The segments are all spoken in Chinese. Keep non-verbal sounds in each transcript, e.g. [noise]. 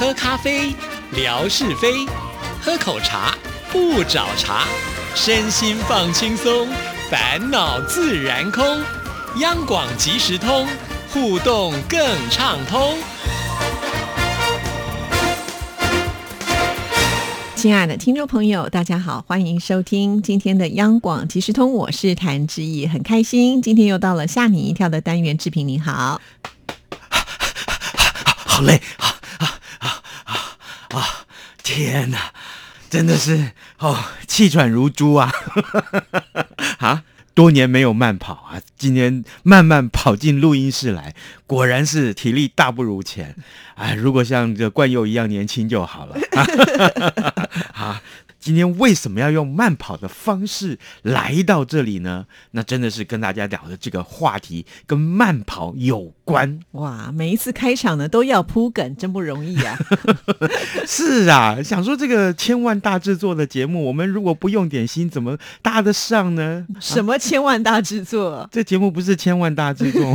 喝咖啡，聊是非；喝口茶，不找茬。身心放轻松，烦恼自然空。央广即时通，互动更畅通。亲爱的听众朋友，大家好，欢迎收听今天的央广即时通，我是谭志毅，很开心，今天又到了吓你一跳的单元。志平你好，好累啊啊啊啊啊！天哪，真的是哦，气喘如猪啊！[laughs] 啊，多年没有慢跑啊，今天慢慢跑进录音室来，果然是体力大不如前。哎，如果像这冠佑一样年轻就好了。啊，[laughs] 今天为什么要用慢跑的方式来到这里呢？那真的是跟大家聊的这个话题跟慢跑有关。哇，每一次开场呢都要铺梗，真不容易啊！[laughs] 是啊，想说这个千万大制作的节目，我们如果不用点心，怎么搭得上呢？什么千万大制作？[laughs] 这节目不是千万大制作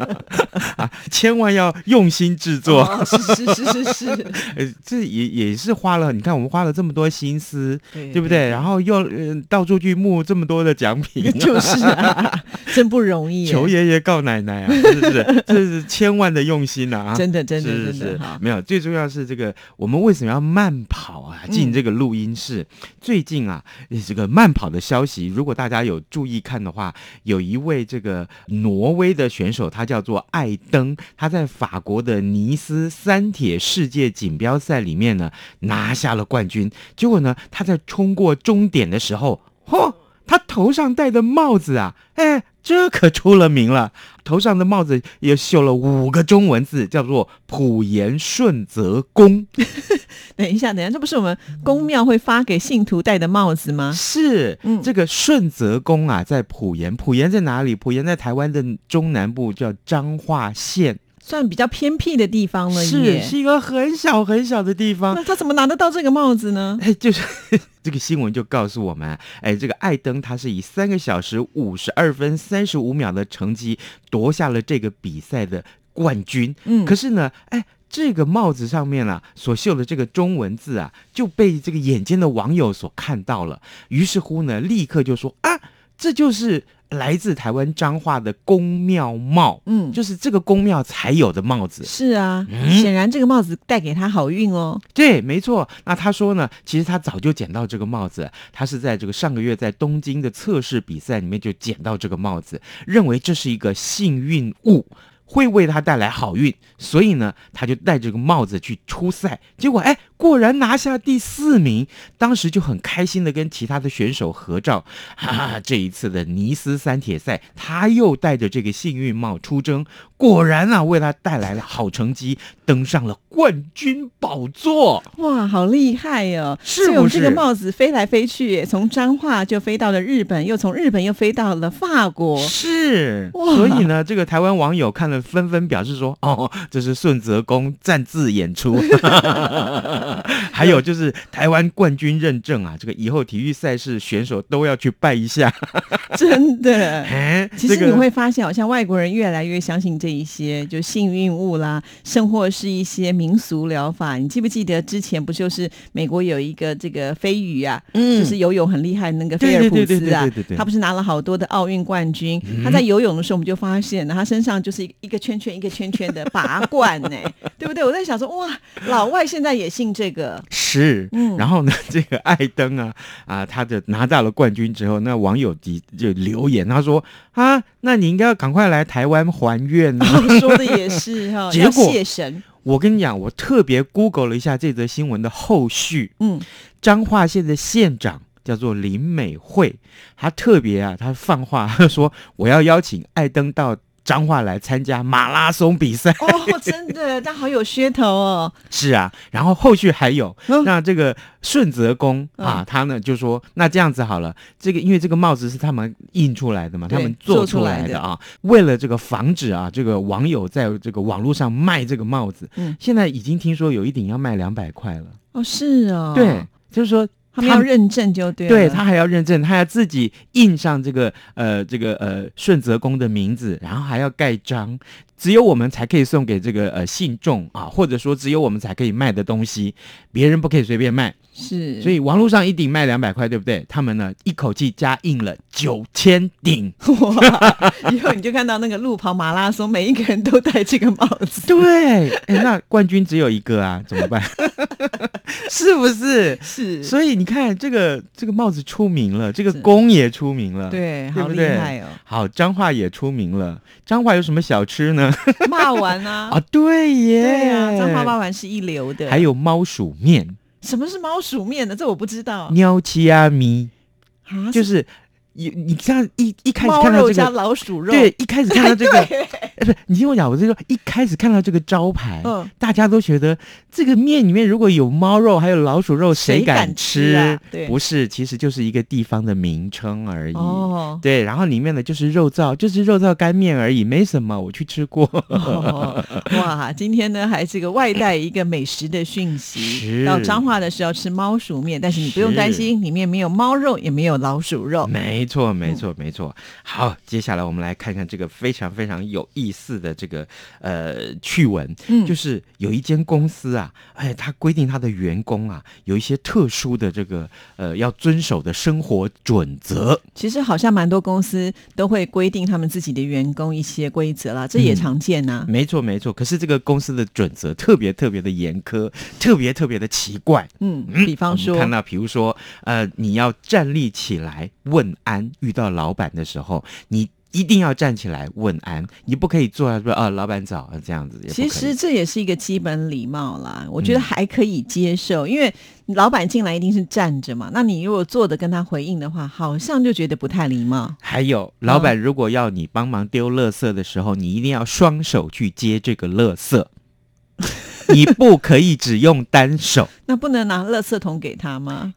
[laughs] 啊，千万要用心制作。哦，是是是是是，[laughs] 呃，这也也是花了，你看我们花了这么多心思，对对不对？然后又呃到处去募这么多的奖品，[laughs] 就是啊，[laughs] 真不容易，求爷爷告奶奶啊，是不是？这是千万的用心啊！真的真的是真的是好没有，最重要是这个，我们为什么要慢跑啊？进这个录音室，最近啊，这个慢跑的消息，如果大家有注意看的话，有一位这个挪威的选手，他叫做艾登，他在法国的尼斯三铁世界锦标赛里面呢拿下了冠军。结果呢，他在冲过终点的时候，嚯、他头上戴的帽子啊，哎，这可出了名了。头上的帽子也绣了五个中文字，叫做“普贤顺泽宫 [laughs] 等一下，等一下，这不是我们宫庙会发给信徒戴的帽子”。吗？是，嗯这个顺泽宫啊，在普贤。普贤在哪里？普贤在台湾的中南部，叫彰化县，算比较偏僻的地方了是。是一个很小很小的地方。那他怎么拿得到这个帽子呢？哎，[laughs] 就是这个新闻就告诉我们，哎，这个艾登他是以三个小时五十二分三十五秒的成绩夺下了这个比赛的冠军。嗯可是呢，哎。这个帽子上面啊，所绣的这个中文字啊，就被这个眼尖的网友所看到了。于是乎呢，立刻就说啊，这就是来自台湾彰化的宫庙帽，嗯，就是这个宫庙才有的帽子。是啊，嗯显然这个帽子带给他好运哦。对，没错。那他说呢，其实他早就捡到这个帽子，他是在这个上个月在东京的测试比赛里面就捡到这个帽子，认为这是一个幸运物。会为他带来好运，所以呢，他就戴这个帽子去出赛，结果哎，果然拿下第四名。当时就很开心的跟其他的选手合照，[laughs] 哈、哈，这一次的尼斯三铁赛，他又戴着这个幸运帽出征，果然啊，为他带来了好成绩，登上了冠军宝座。哇，好厉害哦！是我这个帽子飞来飞去，从彰化就飞到了日本，又从日本又飞到了法国。是，哇所以呢，这个台湾网友看了纷纷表示说：“哦，这是顺泽公擅自演出。[laughs] ” [laughs] 还有就是台湾冠军认证啊，这个以后体育赛事选手都要去拜一下。[laughs] 真的。[laughs] 哎，其实你会发现，好像外国人越来越相信这一些，就幸运物啦，甚或是一些民俗疗法。你记不记得之前不就是美国有一个这个飞鱼啊，嗯就是游泳很厉害的那个菲尔普斯啊对对对对，他不是拿了好多的奥运冠军？他在游泳的时候，我们就发现了他身上就是一个圈圈一个圈圈的拔罐呢，对不对？我在想说，哇，老外现在也信这个，是，嗯。然后呢，这个艾登啊啊，他的拿到了冠军之后，那网友就就留言，他说啊，那你应该要赶快来台湾还愿呢。说的也是 [laughs] 哈，要结果谢神，我跟你讲，我特别 Google 了一下这则新闻的后续，嗯，彰化县的县长叫做林美惠，她特别啊，她放话，她说我要邀请艾登到彰化来参加马拉松比赛。哦，真的，但好有噱头哦。[laughs] 是啊，然后后续还有，嗯。那这个顺泽宫啊，他呢就说，那这样子好了，这个因为这个帽子是他们印出来的嘛，他们做做出出来的来的。啊，为了这个防止啊，这个网友在这个网络上卖这个帽子，嗯。现在已经听说有一顶要卖两百块了，哦，是哦，对，，就是说他们要认证就对了。对他还要认证，他要自己印上这个呃这个呃顺泽宫的名字，然后还要盖章，只有我们才可以送给这个呃信众啊，或者说只有我们才可以卖的东西，别人不可以随便卖。是，所以网络上一顶卖两百块，对不对？他们呢一口气加印了九千顶。哇！以后你就看到那个路跑马拉松，每一个人都戴这个帽子。[laughs] 对，哎，那冠军只有一个啊，怎么办？[laughs] 是不是？是，所以你看，这个这个帽子出名了，这个弓也出名了，对，好厉对不对害哦！好，彰化也出名了。彰化有什么小吃呢？[laughs] 骂完啊，啊，对耶，对啊，彰化骂完是一流的。还有猫鼠面、什么是猫鼠面呢？这我不知道。喵七阿咪，啊，就是你你这样一一开始猫肉加看到这个，老鼠肉。对，一开始看到这个，哎，不是，你听我讲，我是说一开始看到这个招牌，嗯大家都觉得这个面里面如果有猫肉还有老鼠肉，谁敢敢吃啊对不是，其实就是一个地方的名称而已。哦，对，然后里面的就是肉燥，就是肉燥干面而已，没什么。我去吃过，哦，哇！今天呢，还是个外带一个美食的讯息。是到彰化的时候吃猫鼠面，但是你不用担心，里面没有猫肉，也没有老鼠肉。没错，没错，没错。好，接下来我们来看看这个非常非常有意思的这个呃趣闻，嗯就是有一间公司啊，哎，他规定他的员工啊有一些特殊的这个呃要遵守的生活准则。其实好像蛮多公司都会规定他们自己的员工一些规则啦，这也嗯常见呐、没错，没错。可是这个公司的准则特别特别的严苛，特别特别的奇怪。嗯，嗯比方说看到，比如说，呃，你要站立起来问安，遇到老板的时候，你一定要站起来问安，你不可以坐在说啊，老板早啊这样子。其实这也是一个基本礼貌啦，我觉得嗯还可以接受，因为老板进来一定是站着嘛，那你如果坐着跟他回应的话，好像就觉得不太礼貌。还有，老板如果要你帮忙丢垃圾的时候，你一定要双手去接这个垃圾，[laughs] 你不可以只用单手。[laughs] 那不能拿垃圾桶给他吗？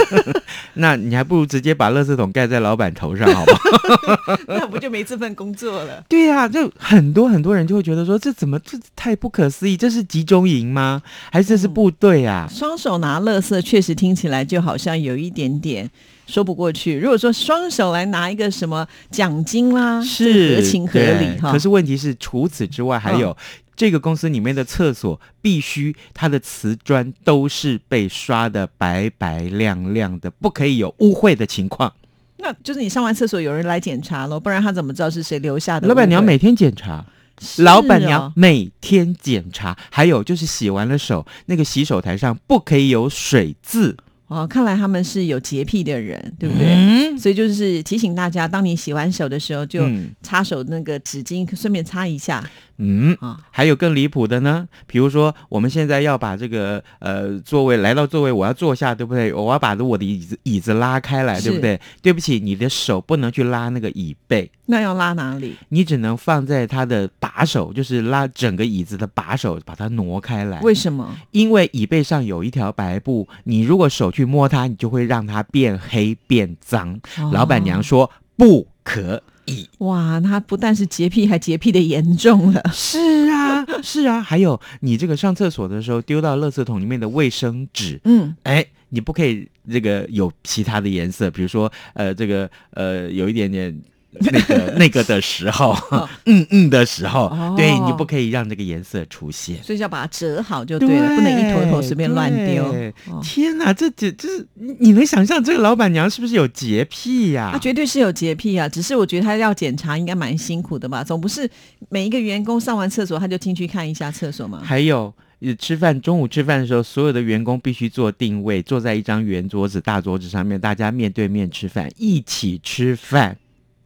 [laughs] 那你还不如直接把垃圾桶盖在老板头上，好不好？那不就没这份工作了？对呀、就很多很多人就会觉得说，这怎么这太不可思议？这是集中营吗？还是这是部队啊？双手拿垃圾确实听起来就好像有一点点说不过去。如果说双手来拿一个什么奖金啦，是合情合理哈。可是问题是，除此之外，还有、这个公司里面的厕所必须它的瓷砖都是被刷的白白亮亮的，不可以有污秽的情况。那就是你上完厕所有人来检查喽，不然他怎么知道是谁留下的？老板娘每天检查。是老板娘哦每天检查，还有就是洗完了手，那个洗手台上不可以有水渍，哦，看来他们是有洁癖的人，对不对？嗯，所以就是提醒大家，当你洗完手的时候，就嗯擦手那个纸巾，顺便擦一下嗯，啊。还有更离谱的呢，比如说我们现在要把这个呃座位来到座位，我要坐下，对不对？我要把我的椅子椅子拉开来，对不对？对不起，你的手不能去拉那个椅背，那要拉哪里？你只能放在它的把手，就是拉整个椅子的把手，把它挪开来。为什么？因为椅背上有一条白布，你如果手去摸它，你就会让它变黑变脏。老板娘哦说不可以。哇，那他不但是洁癖，还洁癖的严重了。是啊，[laughs] 是啊，还有你这个上厕所的时候丢到垃圾桶里面的卫生纸，嗯，哎，你不可以这个有其他的颜色，比如说呃，这个呃有一点点。那个那个的时候，[laughs] 嗯嗯的时候，哦对你不可以让这个颜色出现。所以就要把它折好就对了，不能一坨一坨随便乱丢。天哪，这这这是你你能想象这个老板娘是不是有洁癖呀、她绝对是有洁癖啊，只是我觉得她要检查应该蛮辛苦的吧，总不是每一个员工上完厕所他就进去看一下厕所吗？还有。呃吃饭，中午吃饭的时候，所有的员工必须做定位，坐在一张圆桌子、大桌子上面，大家面对面吃饭，一起吃饭。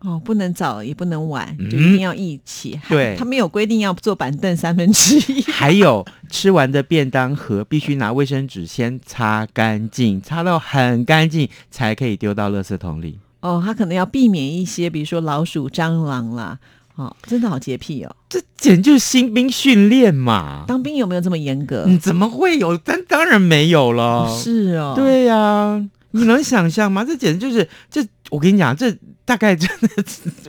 哦，不能早也不能晚，嗯就一定要一起。还对他没有规定要坐板凳三分之一。[laughs] 还有吃完的便当盒必须拿卫生纸先擦干净，擦到很干净才可以丢到垃圾桶里。哦，他可能要避免一些，比如说老鼠、蟑螂啦。哦，真的好洁癖哦。这简直就是新兵训练嘛！当兵有没有这么严格？嗯，怎么会有？但当然没有了。是哦，，对呀、你能想象吗？这简直就是这，我跟你讲，这大概真的，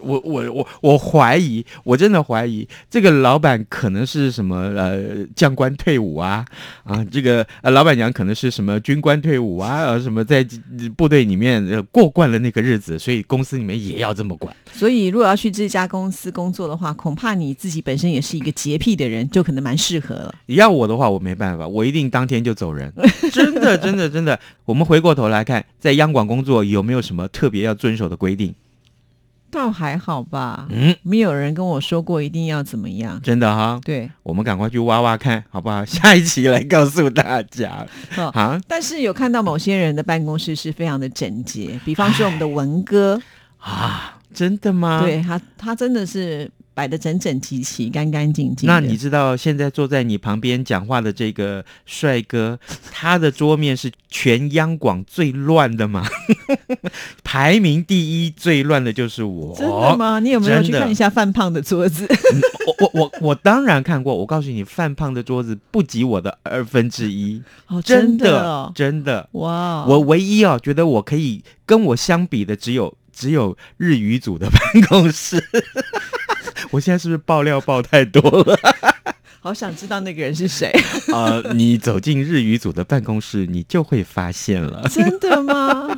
我我我我怀疑，我真的怀疑这个老板可能是什么呃将官退伍啊啊，这个呃老板娘可能是什么军官退伍啊，呃什么在部队里面呃过惯了那个日子，所以公司里面也要这么管。所以如果要去这家公司工作的话，恐怕你自己本身也是一个洁癖的人，就可能蛮适合了。要我的话，我没办法，我一定当天就走人。[laughs] 真的，真的，真的。我们回过头来看，在央广工作有没有什么特别要遵守的规定？倒还好吧，嗯，没有人跟我说过一定要怎么样。真的哈，对，我们赶快去挖挖看，好不好？[laughs] 下一期来告诉大家哦啊但是有看到某些人的办公室是非常的整洁，比方说我们的文哥，啊，真的吗？。对他，他真的是摆的整整齐齐、干干净净。那你知道现在坐在你旁边讲话的这个帅哥，他的桌面是全央广最乱的吗？[laughs] 排名第一最乱的就是我。真的？吗？你有没有去看一下范胖的桌子？我我我我当然看过。我告诉你，范胖的桌子不及我的二分之一，哦，真的哦，真的。哇哦，我唯一哦，觉得我可以跟我相比的只有只有日语组的办公室。我现在是不是爆料爆太多了？[laughs] 好想知道那个人是谁。[laughs] 呃，你走进日语组的办公室，你就会发现了。真的吗？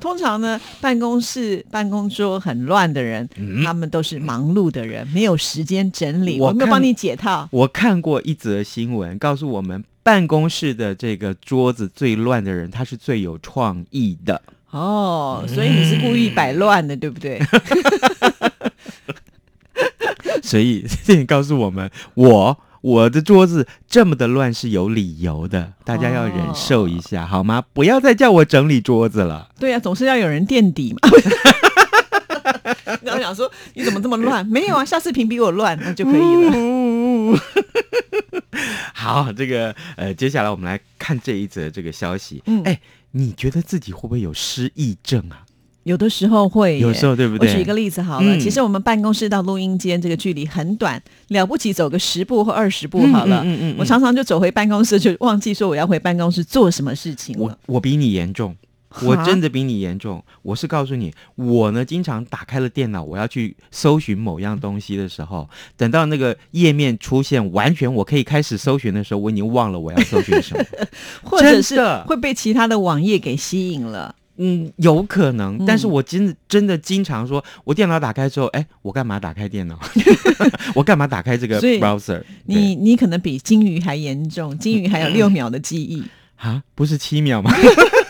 通常呢，办公室办公桌很乱的人，嗯他们都是忙碌的人，没有时间整理。我没有帮你解套。我看过一则新闻，告诉我们办公室的这个桌子最乱的人，他是最有创意的。哦，所以你是故意摆乱的，对不对？[laughs] [laughs] 所以这也告诉我们，我我的桌子这么的乱是有理由的，大家要忍受一下、好吗？不要再叫我整理桌子了。对呀、总是要有人垫底嘛。[laughs] 然后想说你怎么这么乱？没有啊，下次评比我乱，那就可以了。[laughs] 好，这个呃，接下来我们来看这一则这个消息。嗯哎，你觉得自己会不会有失忆症啊？有的时候会，有时候对不对？我举一个例子好了，嗯其实我们办公室到录音间这个距离很短，了不起走个十步或二十步好了。嗯嗯嗯嗯我常常就走回办公室，就忘记说我要回办公室做什么事情我了。我比你严重，我真的比你严重。我是告诉你，我呢经常打开了电脑，我要去搜寻某样东西的时候，等到那个页面出现完全我可以开始搜寻的时候，我已经忘了我要搜寻什么。[laughs] 或者是会被其他的网页给吸引了。嗯，有可能，嗯但是我真的真的经常说，我电脑打开之后，哎，我干嘛打开电脑？[laughs] 我干嘛打开这个 browser？你你可能比金鱼还严重，金鱼还有六 [laughs] 秒的记忆。啊，不是七秒吗？[laughs]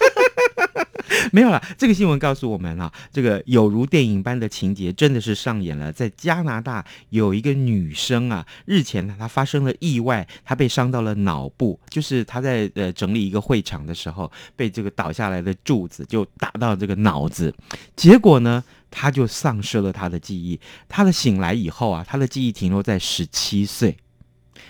[laughs] 没有啦，这个新闻告诉我们啊，这个有如电影般的情节真的是上演了。在加拿大有一个女生啊，日前呢她发生了意外，她被伤到了脑部，就是她在呃整理一个会场的时候，被这个倒下来的柱子就打到这个脑子，结果呢，她就丧失了她的记忆。她的醒来以后啊，她的记忆停留在十七岁。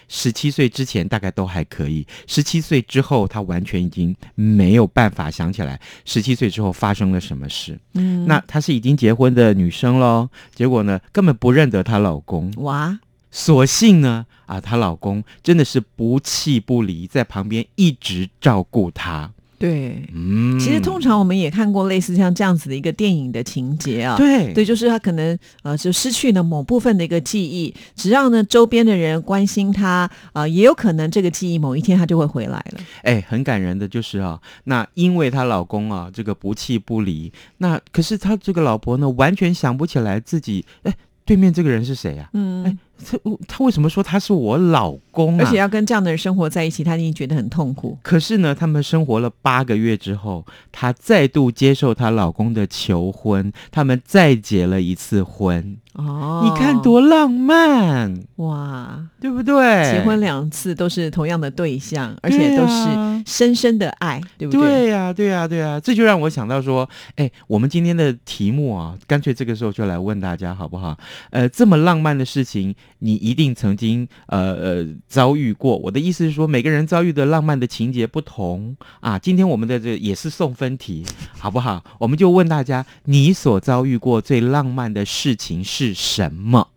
十七岁之前大概都还可以，十七岁之后她完全已经没有办法想起来十七岁之后发生了什么事。嗯，那她是已经结婚的女生喽，结果呢根本不认得她老公，哇，所幸呢啊她老公真的是不弃不离，在旁边一直照顾她。对。嗯，其实通常我们也看过类似像这样子的一个电影的情节啊，对对，就是他可能呃就失去了某部分的一个记忆，只要呢周边的人关心他，呃也有可能这个记忆某一天他就会回来了。哎，很感人的就是啊，那因为她老公啊这个不弃不离，那可是她这个老婆呢完全想不起来自己哎对面这个人是谁呀、嗯，哎他他为什么说他是我老公啊？而且要跟这样的人生活在一起，他一定觉得很痛苦。可是呢，他们生活了八个月之后，她再度接受她老公的求婚，他们再结了一次婚。哦，你看多浪漫，哇，对不对？结婚两次都是同样的对象，而且都是啊深深的爱，对不对？对呀、对呀、对呀、这就让我想到说，哎，我们今天的题目啊，干脆这个时候就来问大家好不好？呃，这么浪漫的事情，你一定曾经呃呃遭遇过。我的意思是说，每个人遭遇的浪漫的情节不同啊。今天我们的这也是送分题，好不好？我们就问大家，你所遭遇过最浪漫的事情是什么？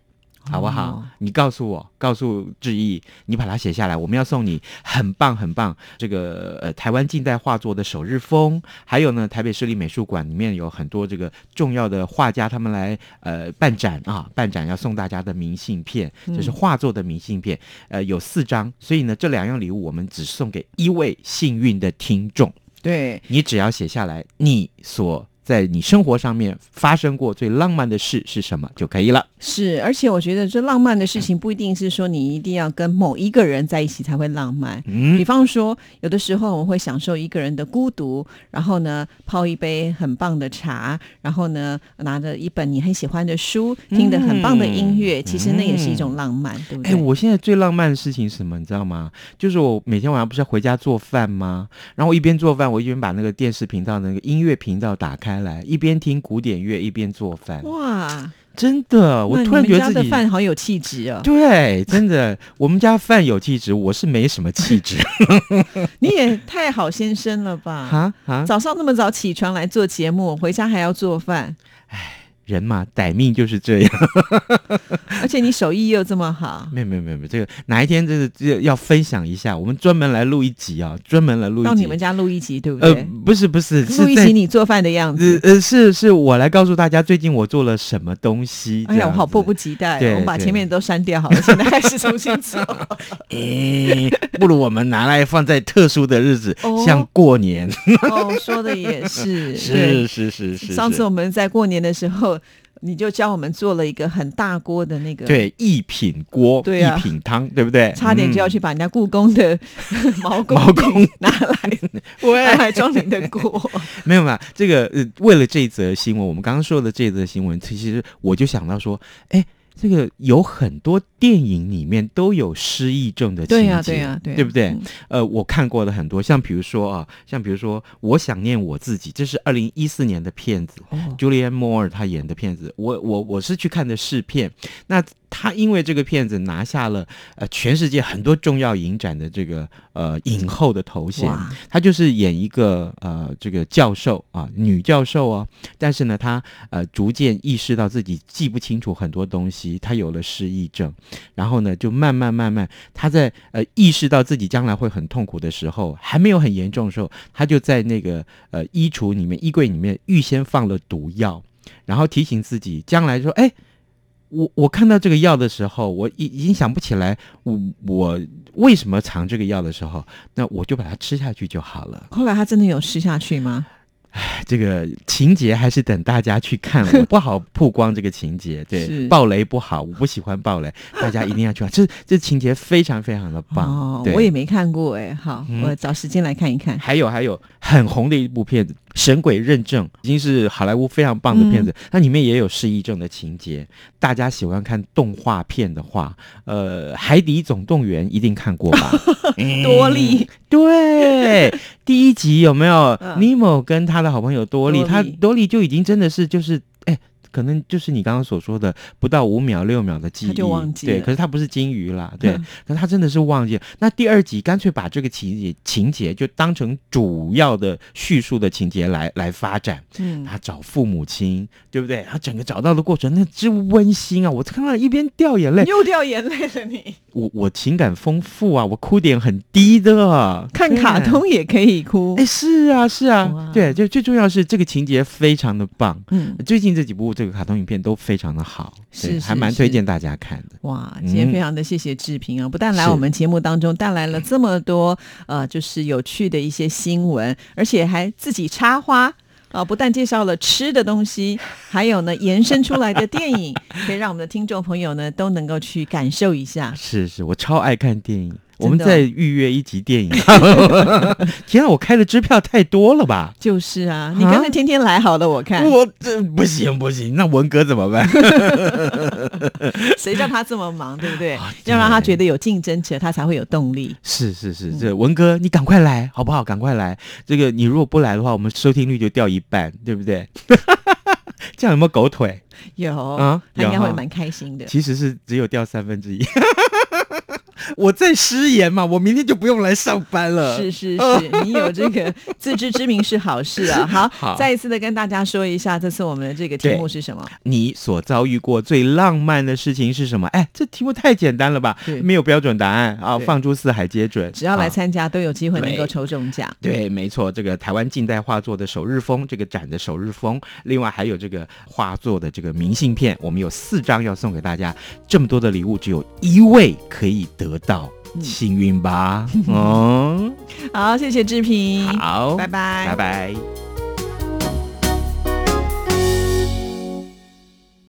好不好？哦你告诉我，告诉志毅，你把它写下来，我们要送你很棒很棒这个呃台湾近代画作的首日封，还有呢台北市立美术馆里面有很多这个重要的画家他们来呃办展啊，办展要送大家的明信片，就是画作的明信片，呃有四张，所以呢这两样礼物我们只送给一位幸运的听众。对，你只要写下来你所在你生活上面发生过最浪漫的事是什么就可以了。是，而且我觉得这浪漫的事情不一定是说你一定要跟某一个人在一起才会浪漫。嗯比，方说，有的时候我们会享受一个人的孤独，然后呢泡一杯很棒的茶，然后呢拿着一本你很喜欢的书，听着很棒的音乐，其实那也是一种浪漫，对不哎、对？我现在最浪漫的事情是什么？你知道吗？就是我每天晚上不是要回家做饭吗？然后我一边做饭，我一边把那个电视频道的那个音乐频道打开来，一边听古典乐一边做饭。哇，真的，我突然觉得自己饭好有气质哦！对，真的，[laughs] 我们家饭有气质，我是没什么气质。[laughs] 你也太好先生了吧？啊啊，早上那么早起床来做节目，回家还要做饭，人嘛，歹命就是这样。[laughs] 而且你手艺又这么好，没有没有没有没有，这个哪一天真的这个要分享一下，我们专门来录一集啊，专门来录一集。到你们家录一集，对不呃对？，不是不是，录一集你做饭的样呃子。呃，是是我来告诉大家最近我做了什么东西。哎呀，我好迫不及待我们把前面都删掉好了，现在开始重新做。[laughs] 哎，不如我们拿来放在特殊的日子，哦像过年。[laughs] 哦，说的也是，是。是是是。上次我们在过年的时候，你就教我们做了一个很大锅的那个，，对一品锅，对啊一品汤，对不对？差点就要嗯去把人家故宫的 [laughs] 毛公毛公拿来拿 [laughs] 喂，来装你的锅。[laughs] 没有嘛？这个呃，为了这一则新闻，我们刚刚说的这则新闻，其实我就想到说，哎，这个有很多电影里面都有失忆症的情节，对呀，对呀，对呀，对不对？嗯。呃，我看过的很多，像比如说啊，像比如说，我想念我自己，这是二零一四年的片子，哦，Julianne Moore 她演的片子，我我我是去看的试片。那她因为这个片子拿下了呃全世界很多重要影展的这个呃影后的头衔。哇，她就是演一个呃这个教授啊，女教授哦，但是呢，她呃逐渐意识到自己记不清楚很多东西，他有了失忆症，然后呢，就慢慢慢慢，他在呃意识到自己将来会很痛苦的时候，还没有很严重的时候，他就在那个呃衣橱里面、衣柜里面预先放了毒药，然后提醒自己将来说，哎。我我看到这个药的时候，我已已经想不起来我我为什么藏这个药的时候，那我就把它吃下去就好了。后来他真的有吃下去吗？这个情节还是等大家去看，我 [laughs] 不好曝光这个情节，是对，暴雷不好，我不喜欢爆雷，大家一定要去看，这这情节非常非常的棒。哦，我也没看过哎，好，嗯我找时间来看一看。还有还有很红的一部片子《神鬼认证》，已经是好莱坞非常棒的片子，嗯那里面也有失忆症的情节。大家喜欢看动画片的话，呃，《海底总动员》一定看过吧？[laughs] 多利，对，第一集有没有嗯尼莫跟他的好朋友多利？多利他多利就已经真的是就是哎。可能就是你刚刚所说的不到五秒六秒的记忆，他就忘记对，可是他不是金鱼啦，对，嗯 [laughs] 可是他真的是忘记了。那第二集干脆把这个情节情节就当成主要的叙述的情节来来发展。嗯，他找父母亲，对不对？他整个找到的过程那之温馨啊！我看到一边掉眼泪，又掉眼泪了你。我我情感丰富啊，我哭点很低的。看卡通也可以哭哎，，是啊，是啊，对，就最重要是这个情节非常的棒。嗯，最近这几部这个卡通影片都非常的好，是还蛮推荐大家看的。哇，今天嗯非常的谢谢志平啊，不但来我们节目当中带来了这么多呃，就是有趣的一些新闻，而且还自己插花。啊，不但介绍了吃的东西，还有呢延伸出来的电影，[laughs] 可以让我们的听众朋友呢都能够去感受一下。是是，我超爱看电影。我们再预约一集电影。[laughs] 天啊，我开的支票太多了吧？就是啊，你干脆天天来好了，我看我这不行不行，那文哥怎么办？[laughs] 谁叫他这么忙，对不对？啊要让他觉得有竞争者，他才会有动力。是是是，嗯这文哥你赶快来好不好？赶快来，这个你如果不来的话，我们收听率就掉一半，对不对？[laughs] 这样有没有狗腿？有，啊他应该会蛮开心的。其实是只有掉三分之一。[laughs] 我在失言嘛，我明天就不用来上班了。是是是，[laughs] 你有这个自知之明是好事啊。[laughs] 好，好再一次的跟大家说一下，这次我们的这个题目是什么？你所遭遇过最浪漫的事情是什么？哎，这题目太简单了吧？没有标准答案啊，放诸四海皆准。只要来啊参加都有机会能够抽中奖。对，没错，这个台湾近代画作的首日封，这个展的首日封，另外还有这个画作的这个明信片，我们有四张要送给大家。这么多的礼物，只有一位可以得到，嗯。幸运吧？嗯，[laughs] 好，谢谢志平，好，拜拜，拜拜。